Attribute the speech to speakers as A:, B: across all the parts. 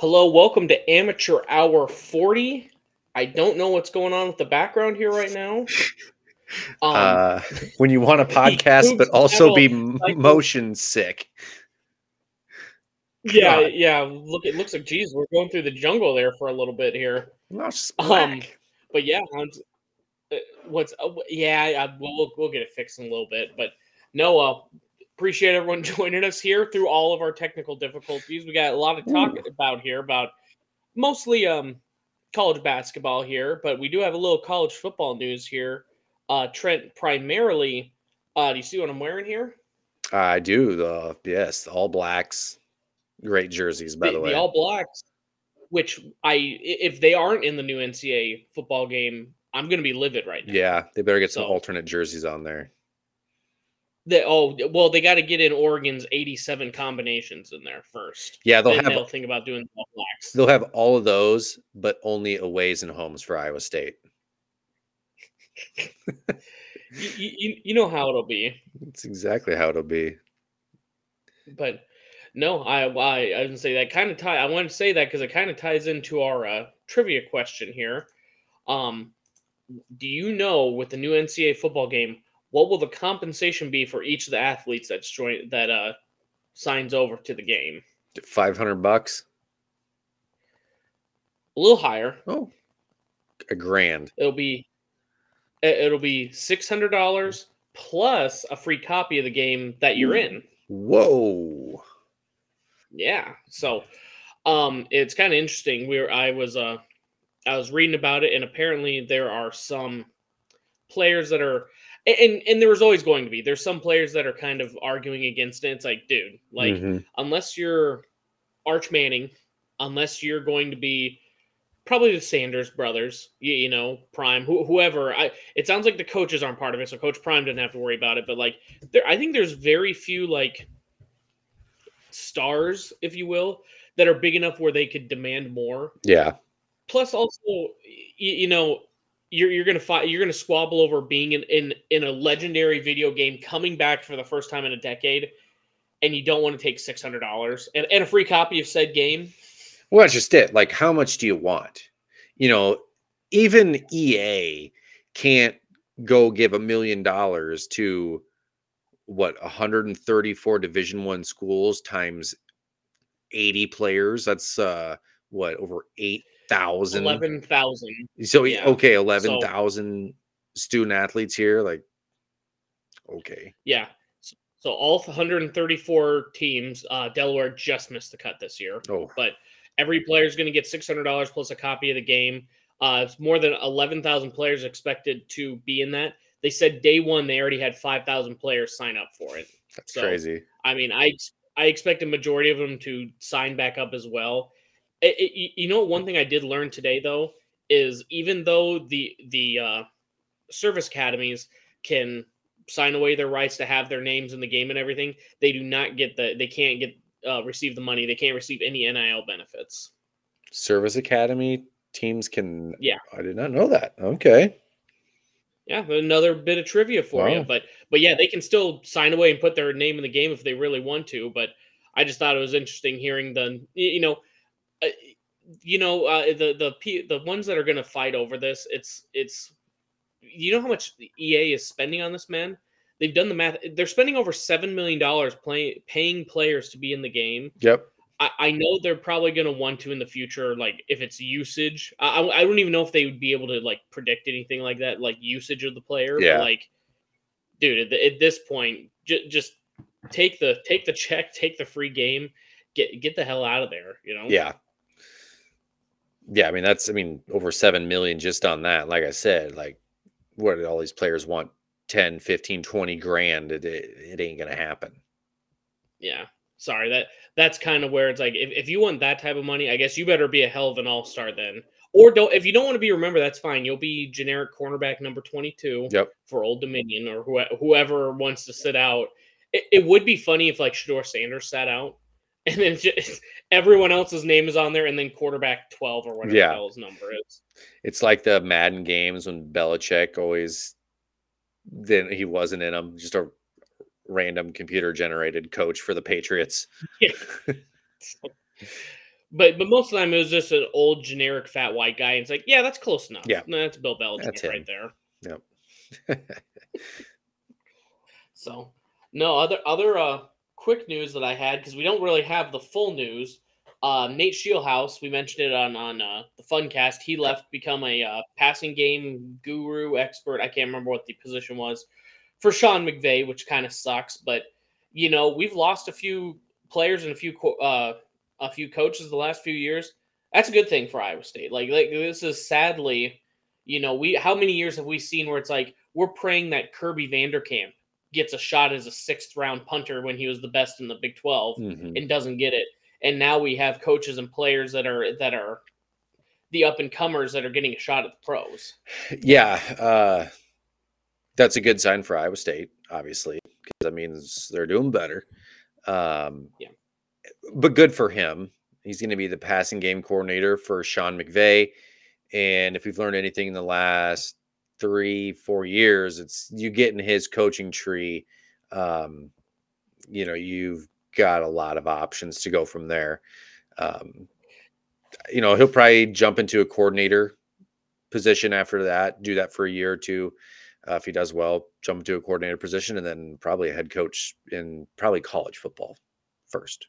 A: Hello, welcome to Amateur Hour 40. I don't know what's going on with the background here right now. Um,
B: uh, when you want a podcast, but also be motion sick.
A: yeah,
B: God.
A: yeah. Look, it looks like geez, we're going through the jungle there for a little bit here. Um. But yeah, uh, what's uh, yeah, I, we'll, we'll we'll get it fixed in a little bit. But no, uh, appreciate everyone joining us here through all of our technical difficulties. We got a lot to talk about here about mostly um college basketball here, but we do have a little college football news here. Uh, Trent, primarily, uh, do you see what I'm wearing here?
B: I do. The yes, all blacks, great jerseys by the, way.
A: All Blacks, which I if they aren't in the new NCAA football game, I'm gonna be livid right now.
B: yeah, they better get some
A: So-
B: alternate jerseys on there.
A: They, oh well, they got to get in Oregon's 87 combinations in there first.
B: Yeah, they'll
A: then
B: have
A: they'll think about doing All Blacks.
B: they'll have all of those, but only aways and homes for Iowa State.
A: You, you, you know how it'll be,
B: That's exactly how it'll be.
A: but no, I I, I didn't say that. Kind of tie. I wanted to say that because it kind of ties into our uh, trivia question here. Um, do you know with the new NCAA football game, what will the compensation be for each of the athletes that's join that uh signs over to the game?
B: Five hundred bucks.
A: A little higher.
B: Oh, a grand.
A: It'll be it- it'll be six hundred dollars plus a free copy of the game that you're in.
B: Whoa.
A: Yeah. So um it's kind of interesting. We were I was uh I was reading about it and apparently there are some players that are and and there was always going to be. There's some players that are kind of arguing against it. It's like, dude, like
B: Mhm.
A: unless you're Arch Manning, unless you're going to be probably the Sanders brothers, you, you know, Prime, who, whoever. I it sounds like the coaches aren't part of it, so Coach Prime didn't have to worry about it. But like, there, I think there's very few like stars, if you will, that are big enough where they could demand more.
B: yeah.
A: Plus, also, you, you know. You're, you're gonna fight. You're gonna squabble over being in, in in a legendary video game coming back for the first time in a decade, and you don't want to take six hundred dollars and, and a free copy of said game.
B: Well, that's just it. Like, how much do you want? You know, even EA can't go give a million dollars to what 134 Division One schools times 80 players. That's uh what over eight thousand.
A: Eleven thousand.
B: So
A: yeah.
B: okay, eleven thousand student athletes here. Like, okay,
A: Yeah. So, so all 134 teams, uh, Delaware just missed the cut this year.
B: oh,
A: But every player is going to get $600 plus a copy of the game. Uh, it's more than 11,000 players expected to be in that. They said day one they already had 5,000 players sign up for it.
B: that's
A: So,
B: crazy.
A: I mean, I I expect a majority of them to sign back up as well. It, it- you- know, one thing I did learn today though is even though the the uh, service academies can sign away their rights to have their names in the game and everything, they do not get the they can't get uh, receive the money. They can't receive any NIL benefits.
B: Service Academy teams can.
A: Yeah.
B: I did not know that. Okay.
A: Yeah, another bit of trivia for you, but but yeah, they can still sign away and put their name in the game if they really want to. But I just thought it was interesting hearing the you know, you know uh, the the the ones that are going to fight over this. It's it's you know how much EA is spending on this man. They've done the math. They're spending over seven million dollars play, paying players to be in the game.
B: Yep.
A: I, I know they're probably going to want to in the future, like if it's usage. I, I don't even know if they would be able to like predict anything like that, like usage of the player. but,
B: Yeah.
A: like, dude, at, at this point, j- just take the take the check, take the free game, get get the hell out of there. You know?
B: Yeah. Yeah, I mean that's I mean over 7 million just on that. Like I said, like what did all these players want 10, 15, 20 grand? It, it, it ain't going to happen.
A: Yeah. Sorry that that's kind of where it's like if, if you want that type of money, I guess you better be a hell of an all star then. Or don't if you don't want to be remembered, that's fine. You'll be generic cornerback number twenty two.
B: Yep.
A: for Old Dominion or who, whoever wants to sit out. It, it would be funny if like Shedeur Sanders sat out, and then just everyone else's name is on there, and then quarterback twelve or whatever
B: Yeah.
A: his number is.
B: It's like the Madden games when Belichick always then he wasn't in them, just a random computer generated coach for the Patriots.
A: But but most of the time it was just an old generic fat white guy. And it's like, yeah, that's close enough.
B: Yeah.
A: no, that's Bill Belichick
B: That's
A: right there.
B: Yep.
A: So no other other uh quick news that I had because we don't really have the full news. Uh, Nate Scheelhaase, we mentioned it on on uh, the Funcast. He left become a uh, passing game guru expert. I can't remember what the position was for Sean McVay, which kind of sucks. But you know, we've lost a few players and a few uh, a few coaches the last few years. That's a good thing for Iowa State. Like, like this is sadly, you know, we how many years have we seen where it's like we're praying that Kirby Vanderkamp gets a shot as a sixth round punter when he was the best in the Big 12
B: Mhm.
A: and doesn't get it. And now we have coaches and players that are that are the up and comers that are getting a shot at the pros.
B: Yeah, uh, that's a good sign for Iowa State, obviously, because that means they're doing better. Um,
A: Yeah.
B: but good for him. He's going to be the passing game coordinator for Sean McVay, and if we've learned anything in the last three, four years, it's you get in his coaching tree. Um, you know, you've got a lot of options to go from there. Um, you know, he'll probably jump into a coordinator position after that, do that for a year or two. Uh, if he does well, jump into a coordinator position and then probably a head coach in probably college football first.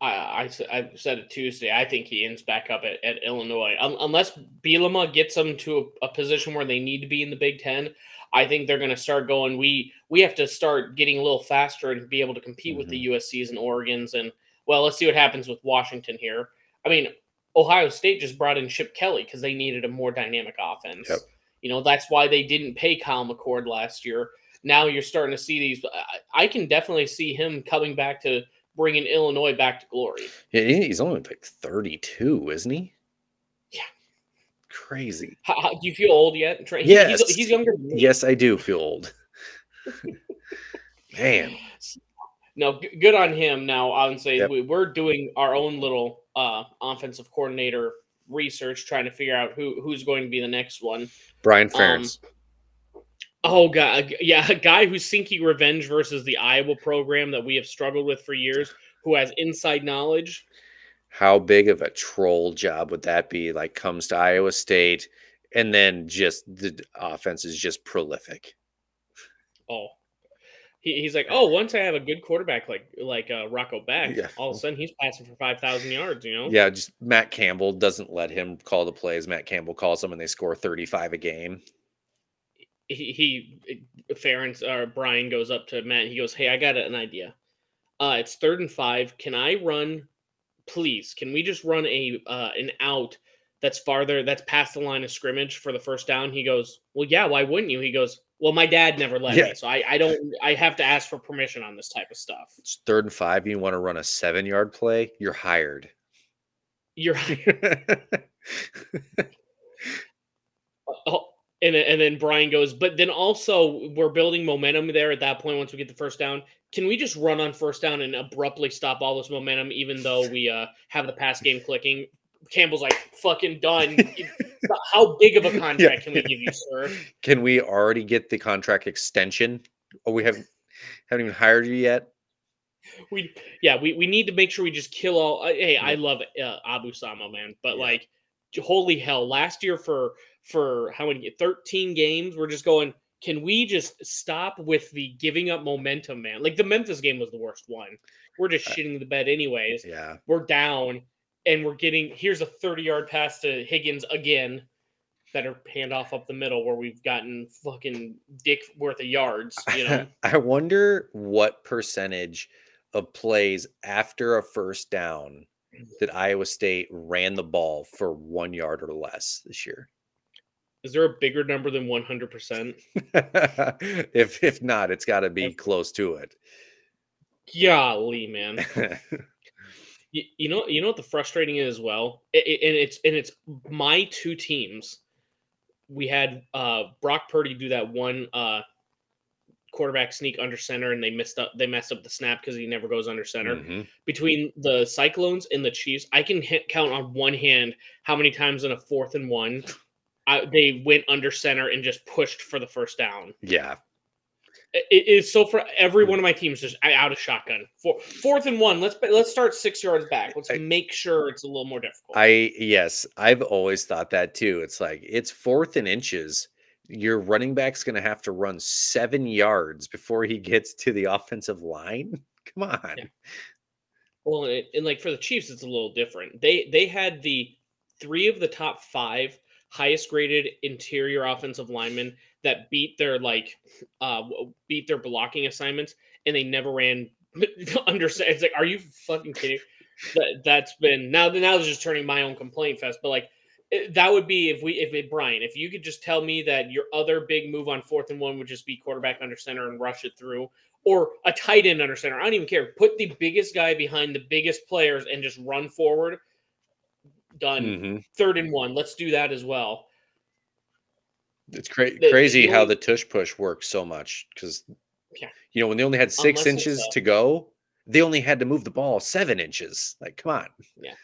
A: I, I, I said it Tuesday. I think he ends back up at, at Illinois. Un, unless Bielema gets them to a, a position where they need to be in the Big Ten, I think they're going to start going. We we have to start getting a little faster and be able to compete with the mm-hmm. USC's and Oregon's. And well, let's see what happens with Washington here. I mean, Ohio State just brought in Chip Kelly because they needed a more dynamic offense.
B: Yep.
A: You know, that's why they didn't pay Kyle McCord last year. Now you're starting to see these. I, I can definitely see him coming back to bringing Illinois back to glory.
B: Yeah, he's only like 32, isn't he?
A: Yeah.
B: Crazy.
A: How, how, do you feel old yet? Trey?
B: Yes.
A: he's, he's younger. Than me.
B: Yes, I do feel old. Man.
A: No, good on him. Now I would say
B: Yep.
A: we, we're doing our own little uh, offensive coordinator research, trying to figure out who who's going to be the next one.
B: Brian
A: Um,
B: Ferentz.
A: Oh god, yeah, a guy who's seeking revenge versus the Iowa program that we have struggled with for years, who has inside knowledge.
B: How big of a troll job would that be? Like comes to Iowa State and then just the offense is just prolific.
A: Oh, he, he's like, oh, once I have a good quarterback like like uh, Rocco Becht,
B: Yeah.
A: all of a sudden he's passing for five thousand yards. You know,
B: Yeah, just Matt Campbell doesn't let him call the plays. Matt Campbell calls them and they score 35 a game.
A: He, he Ferentz or Brian goes up to Matt. He goes, "Hey, I got an idea. Uh, it's third and five. Can I run? Please, can we just run a uh, an out that's farther that's past the line of scrimmage for the first down?" He goes, "Well, yeah. Why wouldn't you?" He goes, "Well, my dad never let
B: Yeah.
A: me, so I, I don't. I have to ask for permission on this type of stuff."
B: It's third and five. You want to run a seven yard play? You're hired.
A: You're Oh, and then, and then Brian goes, but then also we're building momentum there at that point once we get the first down. Can we just run on first down and abruptly stop all this momentum, even though we uh, have the pass game clicking? Campbell's like, fucking done. How big of a contract can we give you, sir?
B: Can we already get the contract extension? Oh, we haven't haven't even hired you yet.
A: We yeah, we, we need to make sure we just kill all. Uh, hey, I love uh, Abu Sama, man, but
B: Yeah.
A: like, holy hell! Last year for for how many? Thirteen games. We're just going. Can we just stop with the giving up momentum, man? Like the Memphis game was the worst one. We're just
B: Uh,
A: shitting the bed anyways.
B: Yeah.
A: We're down, and we're getting here's a thirty yard pass to Higgins again. Better handoff up the middle where we've gotten fucking dick worth of yards. You know.
B: I wonder what percentage of plays after a first down that Iowa State ran the ball for one yard or less this year.
A: Is there a bigger number than one hundred percent?
B: if if not, it's got to be close to it.
A: Golly, man. You, you know, you know what the frustrating is as well, I- I- and it's and it's my two teams. We had uh Brock Purdy do that one uh quarterback sneak under center, and they missed up. They messed up the snap because he never goes under center.
B: Mhm.
A: Between the Cyclones and the Chiefs, I can hit, count on one hand how many times in a fourth and one I, they went under center and just pushed for the first down.
B: Yeah.
A: It is so for every mm. one of my teams just out of shotgun. For, fourth and one, let's let's start six yards back. Let's
B: I-
A: make sure it's a little more difficult.
B: I yes, I've always thought that too. It's like it's fourth and inches. Your running back's going to have to run seven yards before he gets to the offensive line. Come on.
A: Yeah. Well, and, and like for the Chiefs, it's a little different. They they had the three of the top five highest graded interior offensive linemen that beat their like uh beat their blocking assignments, and they never ran under. It's like, are you fucking kidding? That that's been now. Now it's just turning my own complaint fest. But like that would be if we if it Brian, if you could just tell me that your other big move on fourth and one would just be quarterback under center and rush it through, or a tight end under center. I don't even care. Put the biggest guy behind the biggest players and just run forward. Done.
B: Mhm.
A: Third and one. Let's do that as well.
B: It's cra-
A: The-
B: crazy how the tush push works so much because
A: Yeah.
B: you know when they only had six
A: Unless
B: inches to go, they only had to move the ball seven inches. Like, come on, Yeah.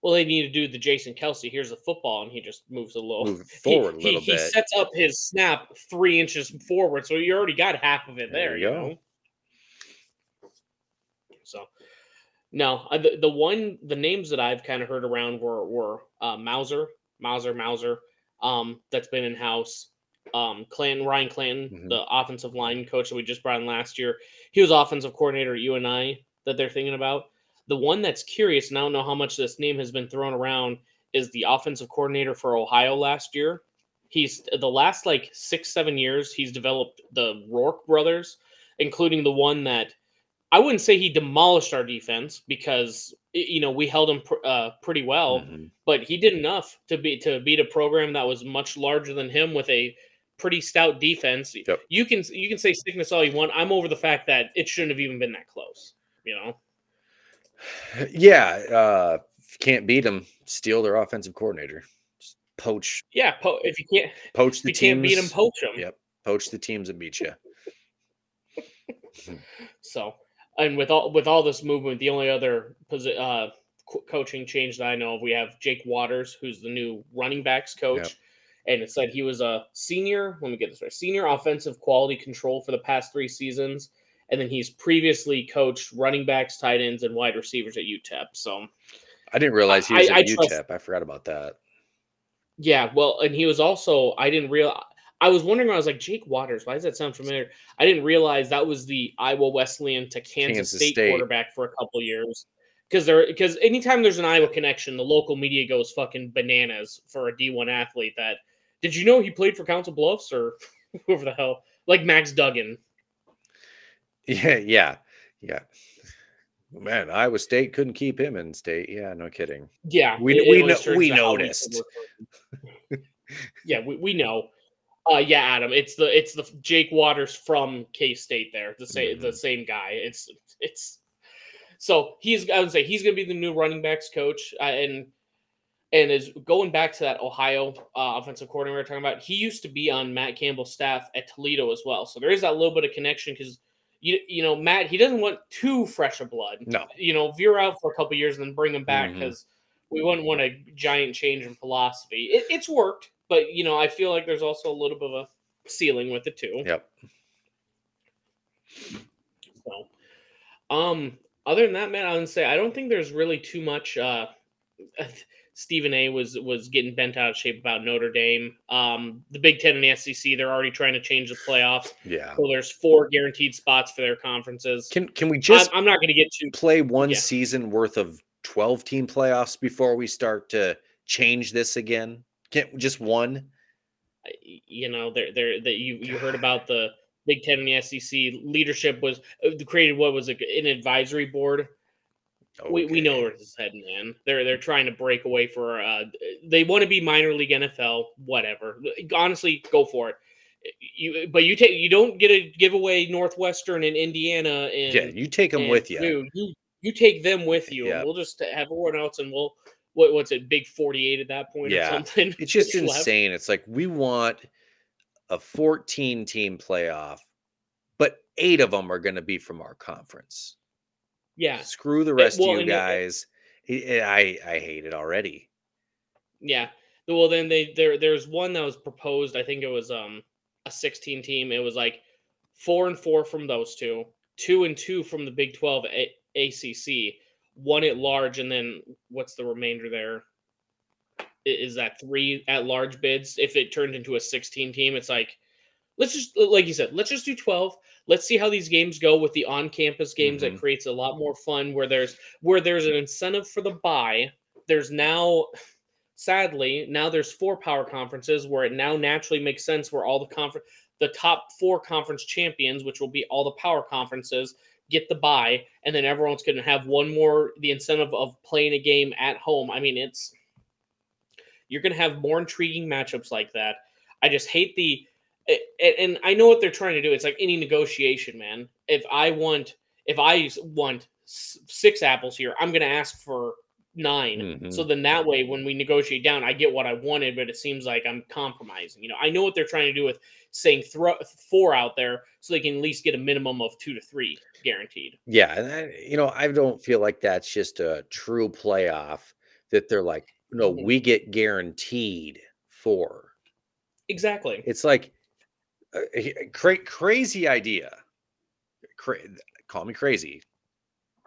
A: Well, they need to do the Jason Kelce. Here's the football, and he just moves a little.
B: move
A: he-
B: forward a
A: he,
B: little
A: he
B: bit.
A: sets up his snap three inches forward, so you already got half of it
B: There
A: there.
B: you
A: you
B: go.
A: know? So, no, the, the one the names that I've kind of heard around were were uh, Mouser, Mouser, Mouser. Um, that's been in house. Um, Clanton, Ryan Clanton,
B: Mhm.
A: the offensive line coach that we just brought in last year. He was offensive coordinator at UNI that they're thinking about. The one that's curious, and I don't know how much this name has been thrown around, is the offensive coordinator for Ohio last year. He's the last like six, seven years, he's developed the Rourke brothers, including the one that I wouldn't say he demolished our defense because you know we held him pr- uh, pretty well,
B: Mhm.
A: but he did enough to be to beat a program that was much larger than him with a pretty stout defense.
B: Yep.
A: You can you can say sickness all you want. I'm over the fact that it shouldn't have even been that close. You know.
B: Yeah, uh, can't beat them, steal their offensive coordinator. Just poach,
A: Yeah, po- if you can't,
B: poach the
A: can't beat them, poach them.
B: Yep, poach the teams that beat you.
A: So, and with all with all this movement, the only other uh, coaching change that I know of, we have Jake Waters, who's the new running backs coach,
B: Yep.
A: and it said he was a senior. Let me get this right: senior offensive quality control for the past three seasons, and then he's previously coached running backs, tight ends, and wide receivers at UTEP. So,
B: I didn't realize he was
A: I
B: at
A: trust-
B: UTEP. I forgot about that.
A: yeah, well, and he was also I didn't real. I was wondering. I was like Jake Waters. Why does that sound familiar? I didn't realize that was the Iowa Wesleyan to Kansas,
B: Kansas
A: State,
B: State.
A: quarterback for a couple years. Because there, because anytime there's an Iowa connection, the local media goes fucking bananas for a D1 athlete. That did you know he played for Council Bluffs or whoever the hell, like Max Duggan?
B: Yeah, yeah, yeah. Oh, man, Iowa State couldn't keep him in state. Yeah, no kidding.
A: Yeah,
B: We-
A: it- it
B: we
A: always
B: know- we
A: to how he
B: noticed.
A: yeah, we, we know. Uh, yeah, Adam. It's the it's the Jake Waters from K State. There, the same the
B: Mhm.
A: same guy. It's it's so he's I would say he's going to be the new running backs coach, uh, and and is going back to that Ohio uh, offensive coordinator we were talking about. He used to be on Matt Campbell's staff at Toledo as well, so there is that little bit of connection because you you know Matt he doesn't want too fresh of blood.
B: No.
A: you know veer out for a couple years and then bring him back because we wouldn't want a giant change in philosophy. It, it's worked, but you know I feel like there's also a little bit of a ceiling with it too.
B: Yep.
A: So, um, other than that, man, I would say I don't think there's really too much. Uh, Stephen A. was was getting bent out of shape about Notre Dame. Um, the Big Ten and the SEC, they're already trying to change the playoffs.
B: Yeah.
A: So there's four guaranteed spots for their conferences.
B: Can can we
A: I'm,
B: just
A: I'm not going to get to
B: play one
A: yeah.
B: season worth of 12 team playoffs before we start to change this again? Can't just one?
A: You know, there there that you you heard about the Big Ten and the SEC leadership was uh, created. What was it? An advisory board we, we know
B: Okay.
A: where this is heading, man. They're they're trying to break away for uh they want to be minor league NFL, whatever. Honestly, go for it. You but you take you don't get to give away Northwestern and Indiana and
B: Yeah, you take them with you.
A: You you take them with you,
B: Yeah.
A: and we'll just have everyone else, and we'll what what's it, big forty eight at that point
B: Yeah.
A: or something.
B: It's just insane. It's like we want a 14 team playoff, but eight of them are going to be from our conference.
A: Yeah,
B: Screw the eh, rest
A: well,
B: of you
A: and it- eh
B: guys. I eh, I I hate it already.
A: Yeah. Well, then they there there's one that was proposed. I think it was um a 16 team. It was like four and four from those two, two and two from the Big 12 A- ACC, one at large, and then what's the remainder there? Is that three at large bids? If it turned into a 16 team, it's like, let's just, like you said, let's just do 12. Let's see how these games go with the on campus games. That
B: Mhm.
A: creates a lot more fun where there's, where there's an incentive for the buy. There's now, sadly, now there's four power conferences where it now naturally makes sense where all the conference, the top four conference champions, which will be all the power conferences, get the buy, and then everyone's going to have one more the incentive of playing a game at home. I mean, it's you're going to have more intriguing matchups like that. I just hate the and I know what they're trying to do. It's like any negotiation, man. If I want if I want six apples here, I'm going to ask for 9
B: Mhm.
A: So then that way, when we negotiate down, I get what I wanted, but it seems like I'm compromising. You know, I know what they're trying to do with saying throw four out there, so they can at least get a minimum of two to three guaranteed.
B: Yeah, and I, you know, I don't feel like that's just a true playoff that they're like, no,
A: Mhm.
B: we get guaranteed four.
A: Exactly.
B: It's like uh, a cra- crazy idea. Cra- call me crazy.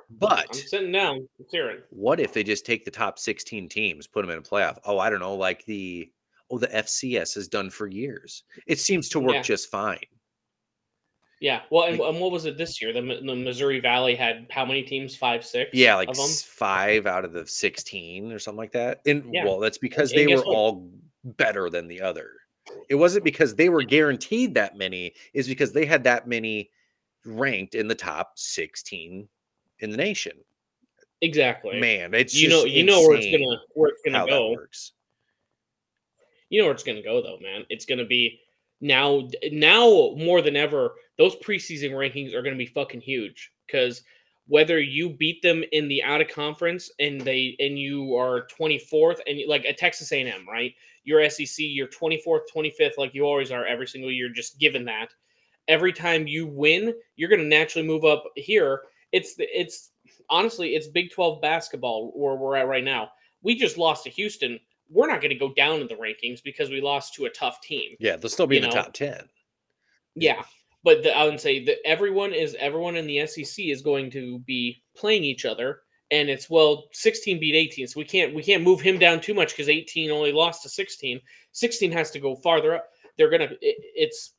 A: I'm
B: But
A: sitting down. Let's hear it.
B: what if they just take the top 16 teams, put them in a playoff? Oh, I don't know, like the oh, the FCS has done for years. It seems to work
A: Yeah.
B: just fine.
A: Yeah. Well, and,
B: Like-
A: and what was it this year? The, the Missouri Valley had how many teams? Five, six.
B: Yeah, like five out of the 16 or something like that. And
A: Yeah.
B: well, that's because
A: and
B: they were
A: what?
B: all better than the other. It wasn't because they were guaranteed that many, is because they had that many ranked in the top 16 in the nation.
A: Exactly.
B: Man, it's
A: you know, you know where it's gonna where it's gonna
B: how that
A: go.
B: works.
A: You know where it's gonna go though, man. It's gonna be now now more than ever. Those preseason rankings are gonna be fucking huge because whether you beat them in the out of conference and they and you are 24th and like at Texas A&M, right? Your SEC, you're 24th, 25th, like you always are every single year, just given that. Every time you win, you're gonna naturally move up here. It's it's honestly it's Big 12 basketball where we're at right now. We just lost to Houston. We're not going to go down in the rankings because we lost to a tough team.
B: Yeah, they'll still be in the top 10.
A: Yeah, but the, I would say that everyone is everyone in the SEC is going to be playing each other, and it's well, 16 beat 18, so we can't we can't move him down too much because 18 only lost to 16. 16 has to go farther up. They're gonna it, it's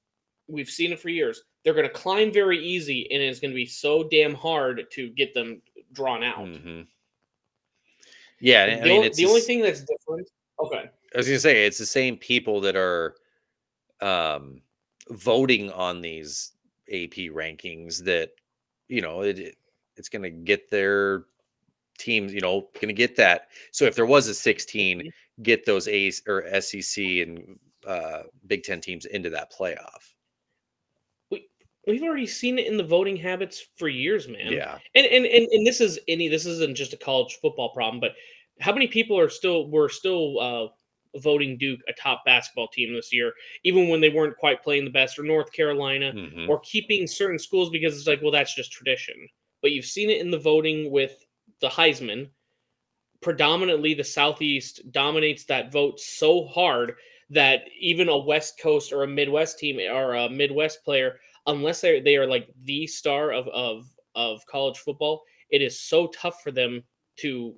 A: we've seen it for years. They're gonna climb very easy, and it's gonna be so damn hard to get them drawn out.
B: Mhm. Yeah,
A: the,
B: I mean,
A: only,
B: it's
A: the only thing that's different. Okay.
B: I was gonna say it's the same people that are um voting on these AP rankings that you know it, it- it's gonna get their teams, you know, gonna get that. So if there was a 16,
A: Mhm.
B: get those A's or SEC and uh Big Ten teams into that playoff.
A: We've already seen it in the voting habits for years, man.
B: Yeah.
A: and and and, and this is any this isn't just a college football problem but how many people are still were still uh voting duke a top basketball team this year even when they weren't quite playing the best or north carolina
B: Mhm.
A: or keeping certain schools because it's like well that's just tradition but you've seen it in the voting with the heisman predominantly the southeast dominates that vote so hard that even a west coast or a midwest team or a midwest player unless they they are like the star of of of college football, it is so tough for them to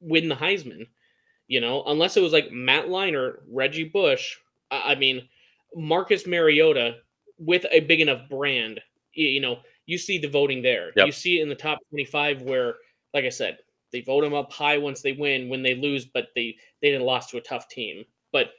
A: win the Heisman. You know, unless it was like Matt Leinart, Reggie Bush. I mean, Marcus Mariota with a big enough brand. You know, you see the voting there.
B: Yep.
A: You see it in the top twenty-five where, like I said, they vote them up high once they win. When they lose, but they they didn't lost to a tough team. But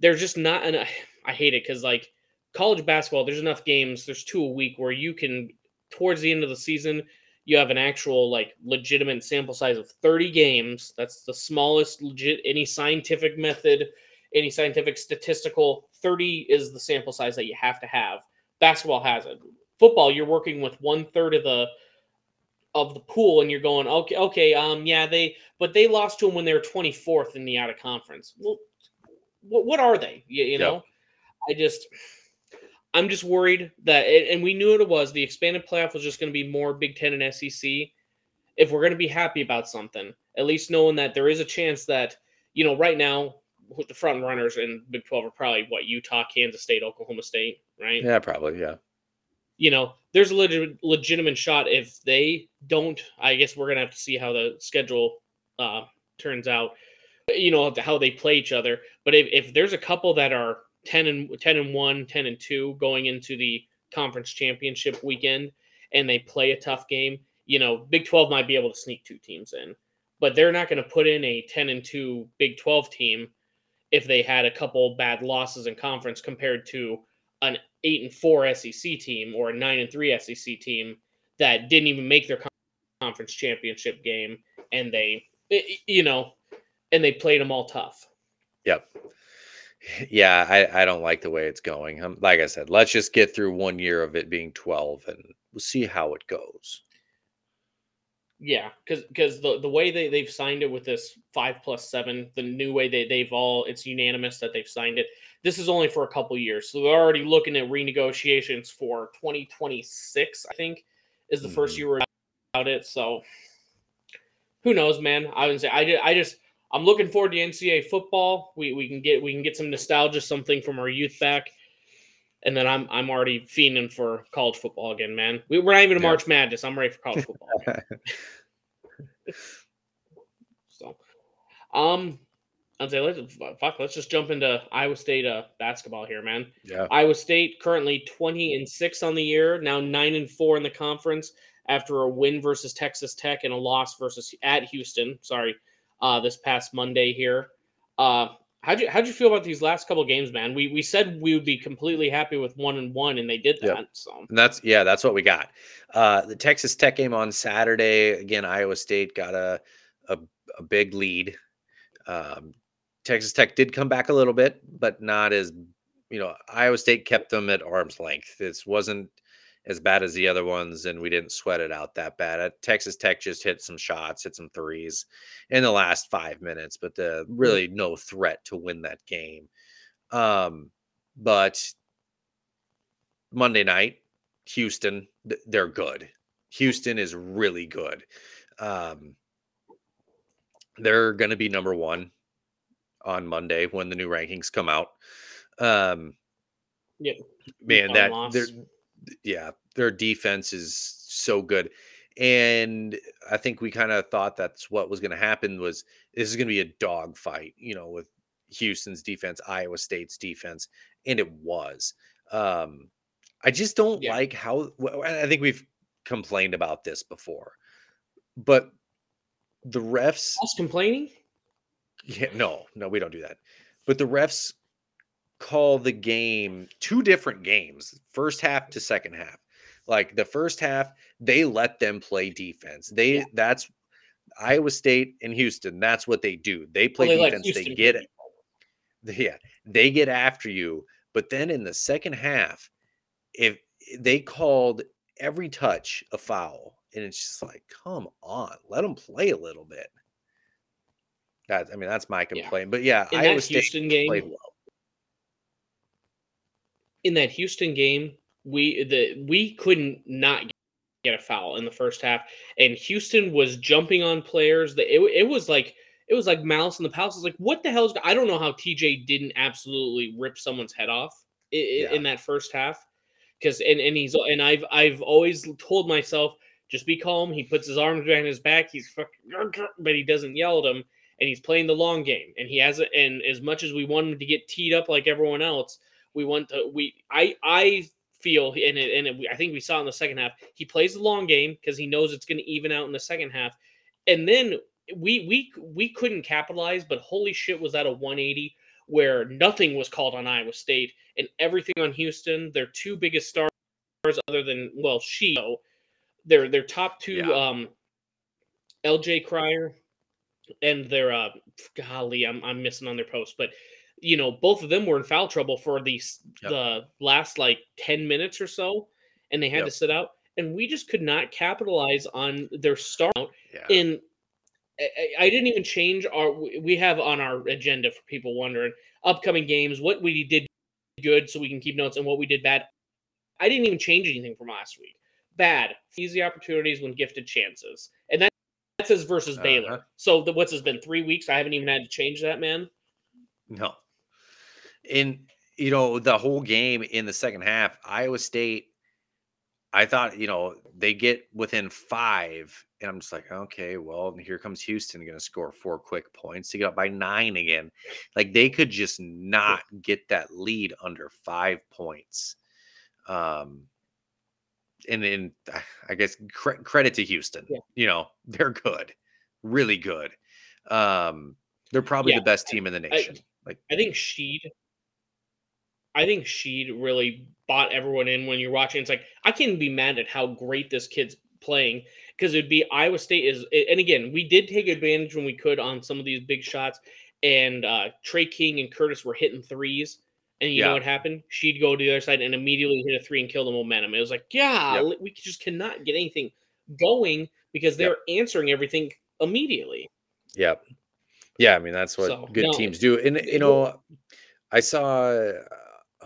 A: there's just not an. I hate it because like college basketball, there's enough games. There's two a week where you can towards the end of the season, you have an actual like legitimate sample size of 30 games. That's the smallest legit any scientific method, any scientific statistical 30 is the sample size that you have to have. Basketball has it. Football, you're working with one third of the of the pool, and you're going okay, okay, um, yeah, they but they lost to them when they were 24th in the out of conference. Well, what what are they? You, you
B: Yep.
A: know, I just I'm just worried that, and and we knew what it was. The expanded playoff was just going to be more Big Ten and SEC. If we're going to be happy about something, at least knowing that there is a chance that you know right now with the front runners in Big Twelve are probably what Utah, Kansas State, Oklahoma State, right?
B: Yeah, probably. Yeah.
A: you know, there's a legit, legitimate shot if they don't. I guess we're gonna have to see how the schedule uh, turns out. You know how they play each other. But if, if there's a couple that are 10 and 10 and 1, 10 and 2 going into the conference championship weekend and they play a tough game, you know, Big 12 might be able to sneak two teams in. But they're not going to put in a 10 and 2 Big 12 team if they had a couple bad losses in conference compared to an 8 and 4 SEC team or a 9 and 3 SEC team that didn't even make their conference championship game and they eh, you know and they played them all tough.
B: Yep. Yeah, I, I don't like the way it's going. Um, like I said, let's just get through one year of it being 12 and we'll see how it goes.
A: Yeah, because because the, the way they, they've signed it with this five plus seven, the new way they, they've all it's unanimous that they've signed it. This is only for a couple years. So they're already looking at renegotiations for 2026, I think, is the mm-hmm. first year about it. So who knows, man? I would say I, I just I'm looking forward to NCAA football. We we can get we can get some nostalgia, something from our youth back, and then I'm I'm already fiending for college football again, man. We, we're not even a yeah. March Madness. I'm ready for college football. so, um, I'd say let's fuck. Let's just jump into Iowa State uh, basketball here, man.
B: Yeah.
A: Iowa State currently twenty and six on the year, now nine and four in the conference after a win versus Texas Tech and a loss versus at Houston. Sorry, uh, this past Monday here. Uh, how'd you how'd you feel about these last couple games, man? We we said we would be completely happy with one and one, and they did that. Yep. So
B: and that's yeah, that's what we got. Uh, the Texas Tech game on Saturday again. Iowa State got a a, a big lead. Um, Texas Tech did come back a little bit, but not as you know. Iowa State kept them at arm's length. This wasn't as bad as the other ones, and we didn't sweat it out that bad. Texas Tech just hit some shots, hit some threes in the last five minutes, but the, really no threat to win that game. Um, but Monday night, Houston, they're good. Houston is really good. Um, they're going to be number one on Monday when the new rankings come out. Um,
A: yeah,
B: man, that they're yeah, their defense is so good. And I think we kind of thought that's what was going to happen was this is going to be a dogfight, you know, with Houston's defense, Iowa State's defense, and it was. Um, I just don't yeah. like how I think we've complained about this before, but the refs
A: Us complaining.
B: Yeah, no, no, we don't do that. But the refs call the game two different games, first half to second half. Like the first half, they let them play defense. They yeah. that's Iowa State and Houston. That's what they do. They play well, they defense. They get it. Yeah, they get after you. But then in the second half, if they called every touch a foul, and it's just like, come on, let them play a little bit. That I mean, that's my complaint. Yeah. But yeah,
A: in Iowa State Houston game, played well in that Houston game, we the we couldn't not get a foul in the first half, and Houston was jumping on players. That it, it was like it was like Malice in the Palace. It's like what the hell is? I don't know how TJ didn't absolutely rip someone's head off in, yeah. in that first half. Because and and he's and I've I've always told myself just be calm. He puts his arms behind his back. He's fucking, but he doesn't yell at him. And he's playing the long game. And he has it. And as much as we want him to get teed up like everyone else, we want to we I I feel and it, and it, I think we saw in the second half he plays the long game because he knows it's going to even out in the second half, and then we we we couldn't capitalize. But holy shit, was that a 180 where nothing was called on Iowa State and everything on Houston. Their two biggest stars, other than well, she, their their top two, yeah. um, L.J. Cryer, and their uh, golly, I'm I'm missing on their post, but you know, both of them were in foul trouble for the yep. the last like 10 minutes or so, and they had yep. to sit out. And we just could not capitalize on their start. Yeah. And I, I, didn't even change our. We have on our agenda for people wondering upcoming games, what we did good, so we can keep notes, and what we did bad. I didn't even change anything from last week. Bad, easy opportunities when gifted chances, and that, that's his versus uh-huh. Baylor. So the, what's has been three weeks? I haven't even had to change that, man.
B: No, in you know the whole game in the second half, Iowa State I thought, you know, they get within five, and I'm just like, okay, well, here comes Houston going to score four quick points to get up by nine again. Like they could just not get that lead under five points. Um, and then I guess cre- credit to Houston. Yeah. You know, they're good, really good. Um, they're probably yeah, the best team in the nation.
A: I, like I think Shead I think Shead really bought everyone in when you're watching. It's like I can't be mad at how great this kid's playing because it'd be Iowa State is and again we did take advantage when we could on some of these big shots and uh Tre King and Curtis were hitting threes and you yeah. know what happened? Shead go to the other side and immediately hit a three and kill the momentum. It was like, yeah, yep. we just cannot get anything going because they're yep. answering everything immediately.
B: Yep. Yeah, I mean that's what so, good no, teams do. And you know, I saw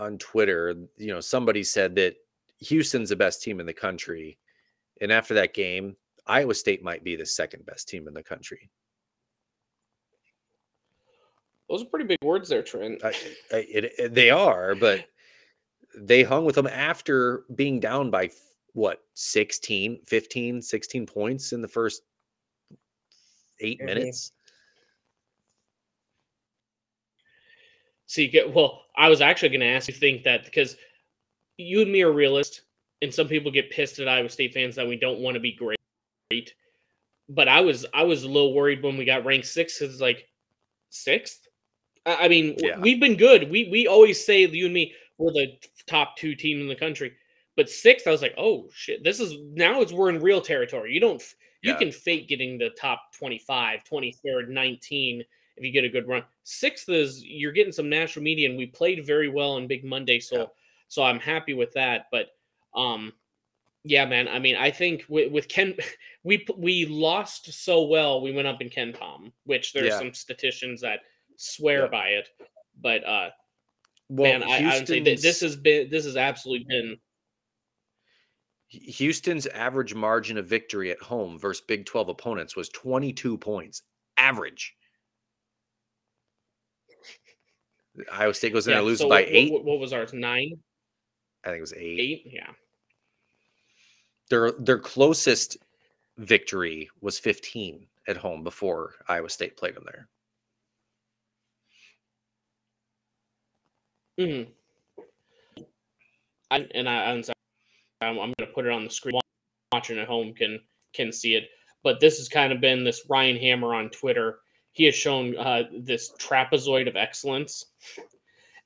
B: on Twitter, you know, somebody said that Houston's the best team in the country. And after that game, Iowa State might be the second best team in the country.
A: Those are pretty big words there, Trent. I,
B: I, it, it, they are, but they hung with them after being down by what 16, 15, 16 points in the first 8 mm-hmm. minutes.
A: So you get well. I was actually going to ask you think that because you and me are realist, and some people get pissed at Iowa State fans that we don't want to be great. But I was I was a little worried when we got ranked sixth because like sixth. I mean, yeah. we've been good. We we always say you and me we're the top two team in the country. But sixth, I was like, oh shit, this is now it's we're in real territory. You don't you yeah. can fake getting the top 25, 23rd, 19 if you get a good run. Sixth is you're getting some national media, and we played very well on Big Monday, so yeah. so I'm happy with that. But um, yeah, man. I mean, I think with, with Ken, we we lost so well. We went up in KenPom, which there's yeah. some statisticians that swear yeah. by it. But uh, well, man, I, I would say that this has been this has absolutely been.
B: Houston's average margin of victory at home versus Big 12 opponents was 22 points. Average. Iowa State goes in yeah, and loses so by
A: what,
B: eight.
A: What, what, was ours? Nine.
B: I think it was eight.
A: Eight. Yeah.
B: Their their closest victory was 15 at home before Iowa State played them there.
A: Hmm. I, and I, I'm, I'm going to put it on the screen. Watching at home can can see it, but this has kind of been this Ryan Hammer on Twitter he has shown uh, this trapezoid of excellence.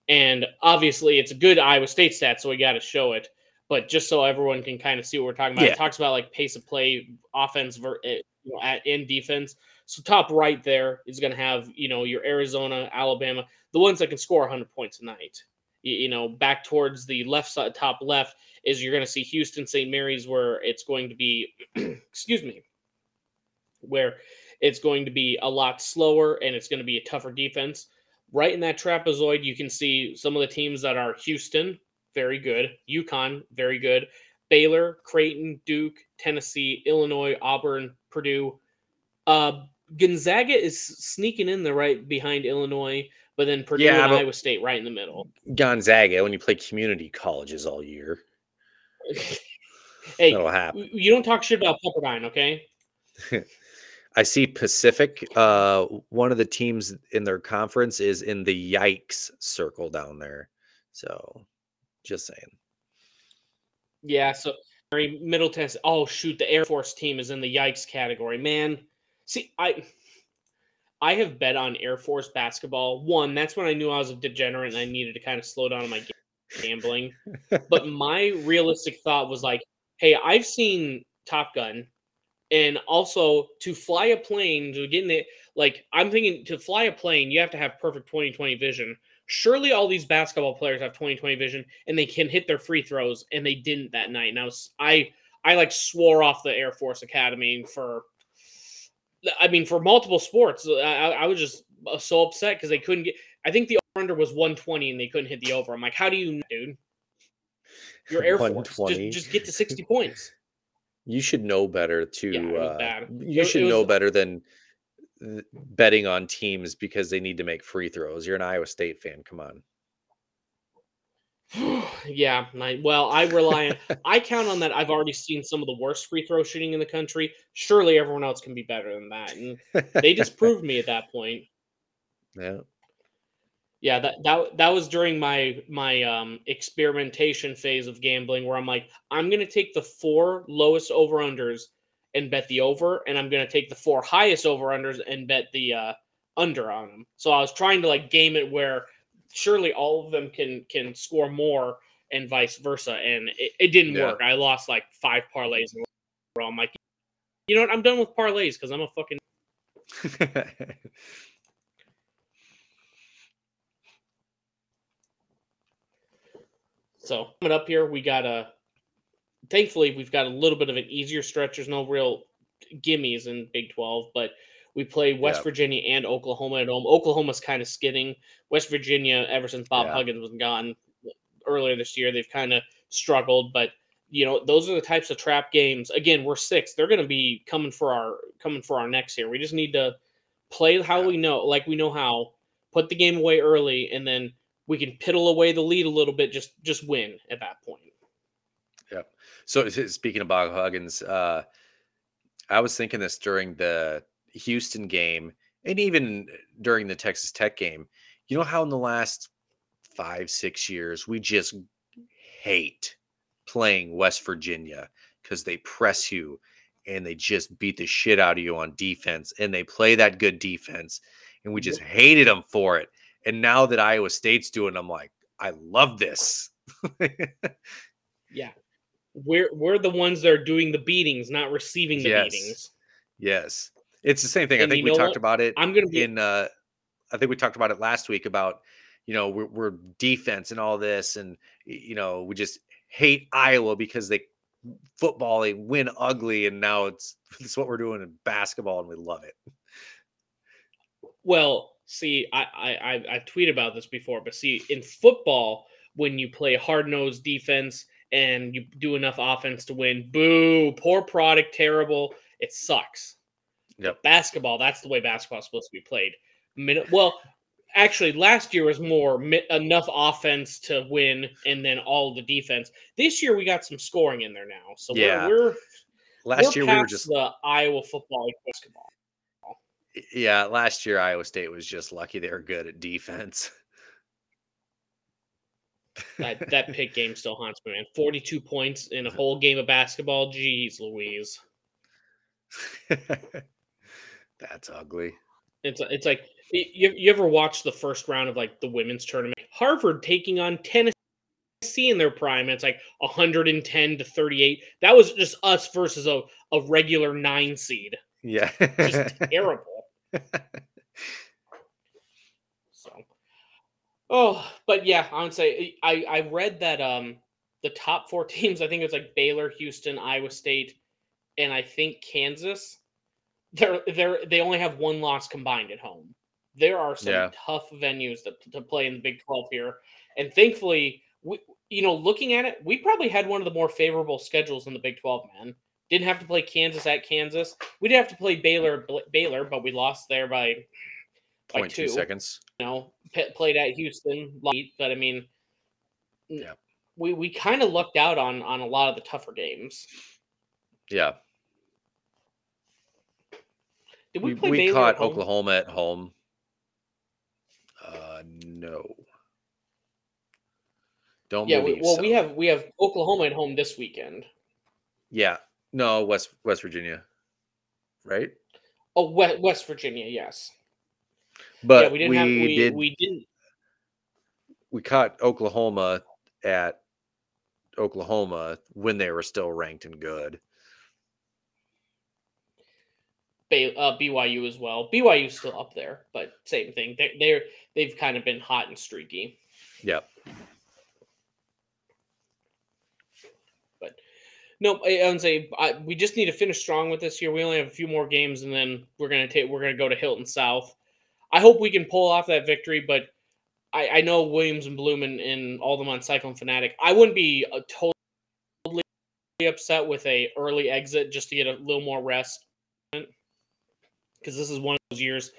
A: And obviously, it's a good Iowa State stat, so we got to show it. But just so everyone can kind of see what we're talking about, yeah. it talks about like pace of play, offense, ver- eh, you know, at, in defense. So top right there is going to have you know your Arizona, Alabama, the ones that can score 100 points a night. You, you know, back towards the left side, top left is you're going to see Houston, St. Mary's, where it's going to be, excuse me, where it's going to be a lot slower and it's going to be a tougher defense. Right in that trapezoid, you can see some of the teams that are Houston, very good, UConn, very good, Baylor, Creighton, Duke, Tennessee, Illinois, Auburn, Purdue. Uh, Gonzaga is sneaking in the right behind Illinois, but then Purdue yeah, and Iowa State right in the middle.
B: Gonzaga, when you play community colleges all year.
A: hey, That'll happen. you don't talk shit about Pepperdine, okay?
B: I see Pacific. Uh, one of the teams in their conference is in the yikes circle down there. So, just saying.
A: Yeah. So, very Middle Tennessee. Oh shoot, the Air Force team is in the yikes category. Man, see, I, I have bet on Air Force basketball. One, that's when I knew I was a degenerate and I needed to kind of slow down on my gambling. but my realistic thought was like, hey, I've seen Top Gun and also to fly a plane to get in the like i'm thinking to fly a plane you have to have perfect 2020 vision. Surely all these basketball players have 2020 vision and they can hit their free throws and they didn't that night and i was i i like swore off the air force academy for i mean for multiple sports. I, I was just uh, so upset because they couldn't get i think the under was 120 and they couldn't hit the over. I'm like how do you dude? Your air force just, just get to 60 points
B: you should know better to. Yeah, uh, you it, should it was, know better than betting on teams because they need to make free throws. You're an Iowa State fan. Come on.
A: Yeah, my, well, I rely on. I count on that. I've already seen some of the worst free throw shooting in the country. Surely everyone else can be better than that, and they just proved me at that point.
B: Yeah.
A: Yeah, that that that was during my my um experimentation phase of gambling where I'm like, I'm gonna take the four lowest over unders and bet the over, and I'm gonna take the four highest over unders and bet the uh under on them. So I was trying to like game it where surely all of them can can score more and vice versa. And it, it didn't
B: Yeah.
A: work. I lost like five parlays in. I'm like, you know what? I'm done with parlays because I'm a fucking So coming up here, we got a. Thankfully, we've got a little bit of an easier stretch. There's no real gimmies in Big 12, but we play West
B: Yeah.
A: Virginia and Oklahoma at home. Oklahoma's kind of skidding. West Virginia, ever since Bob
B: Yeah.
A: Huggins was gone earlier this year, they've kind of struggled. But you know, those are the types of trap games. Again, we're six. They're going to be coming for our coming for our necks here. We just need to play how
B: Yeah.
A: we know, like we know how. Put the game away early, and then we can piddle away the lead a little bit. Just just win at that point.
B: Yeah. So speaking of Bob Huggins, uh, I was thinking this during the Houston game and even during the Texas Tech game. You know how in the last five, six years we just hate playing West Virginia because they press you and they just beat the shit out of you on defense and they play that good defense and we just hated them for it. And now that Iowa State's doing, I'm like, I love this.
A: Yeah. We're we're the ones that are doing the beatings, not receiving the
B: Yes.
A: beatings.
B: Yes. It's the same thing. I think we talked
A: what?
B: about it
A: I'm gonna be
B: in uh I think we talked about it last week about you know we're, we're defense and all this and you know we just hate Iowa because they football they win ugly and now it's it's what we're doing in basketball and we love it.
A: well, see, I I I I've tweeted about this before, but see, in football, when you play hard nosed defense and you do enough offense to win, boo, poor product, terrible. It sucks.
B: Yep.
A: Basketball, that's the way basketball is supposed to be played. Minute, well, actually, last year was more mi- enough offense to win, and then all the defense. This year we got some scoring in there now, so
B: Yeah.
A: we're, we're
B: Last
A: we're
B: year we were just
A: the Iowa football like basketball.
B: Yeah, last year Iowa State was just lucky they were good at defense.
A: That that pick game still haunts me, man. Forty-two points in a whole game of basketball. Jeez, Louise.
B: That's ugly.
A: It's it's like you, you ever watch the first round of like the women's tournament? Harvard taking on Tennessee in their prime. And it's like 110 to 38. That was just us versus a, a regular nine seed.
B: Yeah.
A: Just terrible. So, oh, but yeah, I would say I I read that um the top four teams. I think it's like Baylor, Houston, Iowa State, and I think Kansas. They're they're they only have one loss combined at home. There are some
B: Yeah.
A: tough venues that to play in the Big Twelve here, and thankfully, we you know looking at it, we probably had one of the more favorable schedules in the Big Twelve. Man, didn't have to play Kansas at Kansas. We did have to play Baylor Baylor, but we lost there by by
B: Point two
A: two.
B: seconds.
A: you know, p- played at Houston, but I mean,
B: Yep.
A: we we kind of lucked out on on a lot of the tougher games.
B: Yeah.
A: Did we,
B: We,
A: play
B: we caught
A: at home?
B: Oklahoma at home. Uh no. Don't
A: Yeah, we, well,
B: so.
A: we have we have Oklahoma at home this weekend.
B: Yeah. No, West West Virginia. Right?
A: Oh, West, West Virginia, yes.
B: But
A: yeah, we didn't have we
B: did
A: we didn't.
B: we caught Oklahoma at Oklahoma when they were still ranked and good.
A: Uh, BYU as well. BYU's still up there, but same thing. They they're they've kind of been hot and streaky.
B: Yep.
A: No, I, would say I, we just need to finish strong with this year. We only have a few more games, and then we're gonna take we're gonna go to Hilton South. I hope we can pull off that victory, but I, I know Williams and Bloom and, and all them on Cyclone Fanatic. I wouldn't be uh, totally upset with a early exit just to get a little more rest, because this is one of those years.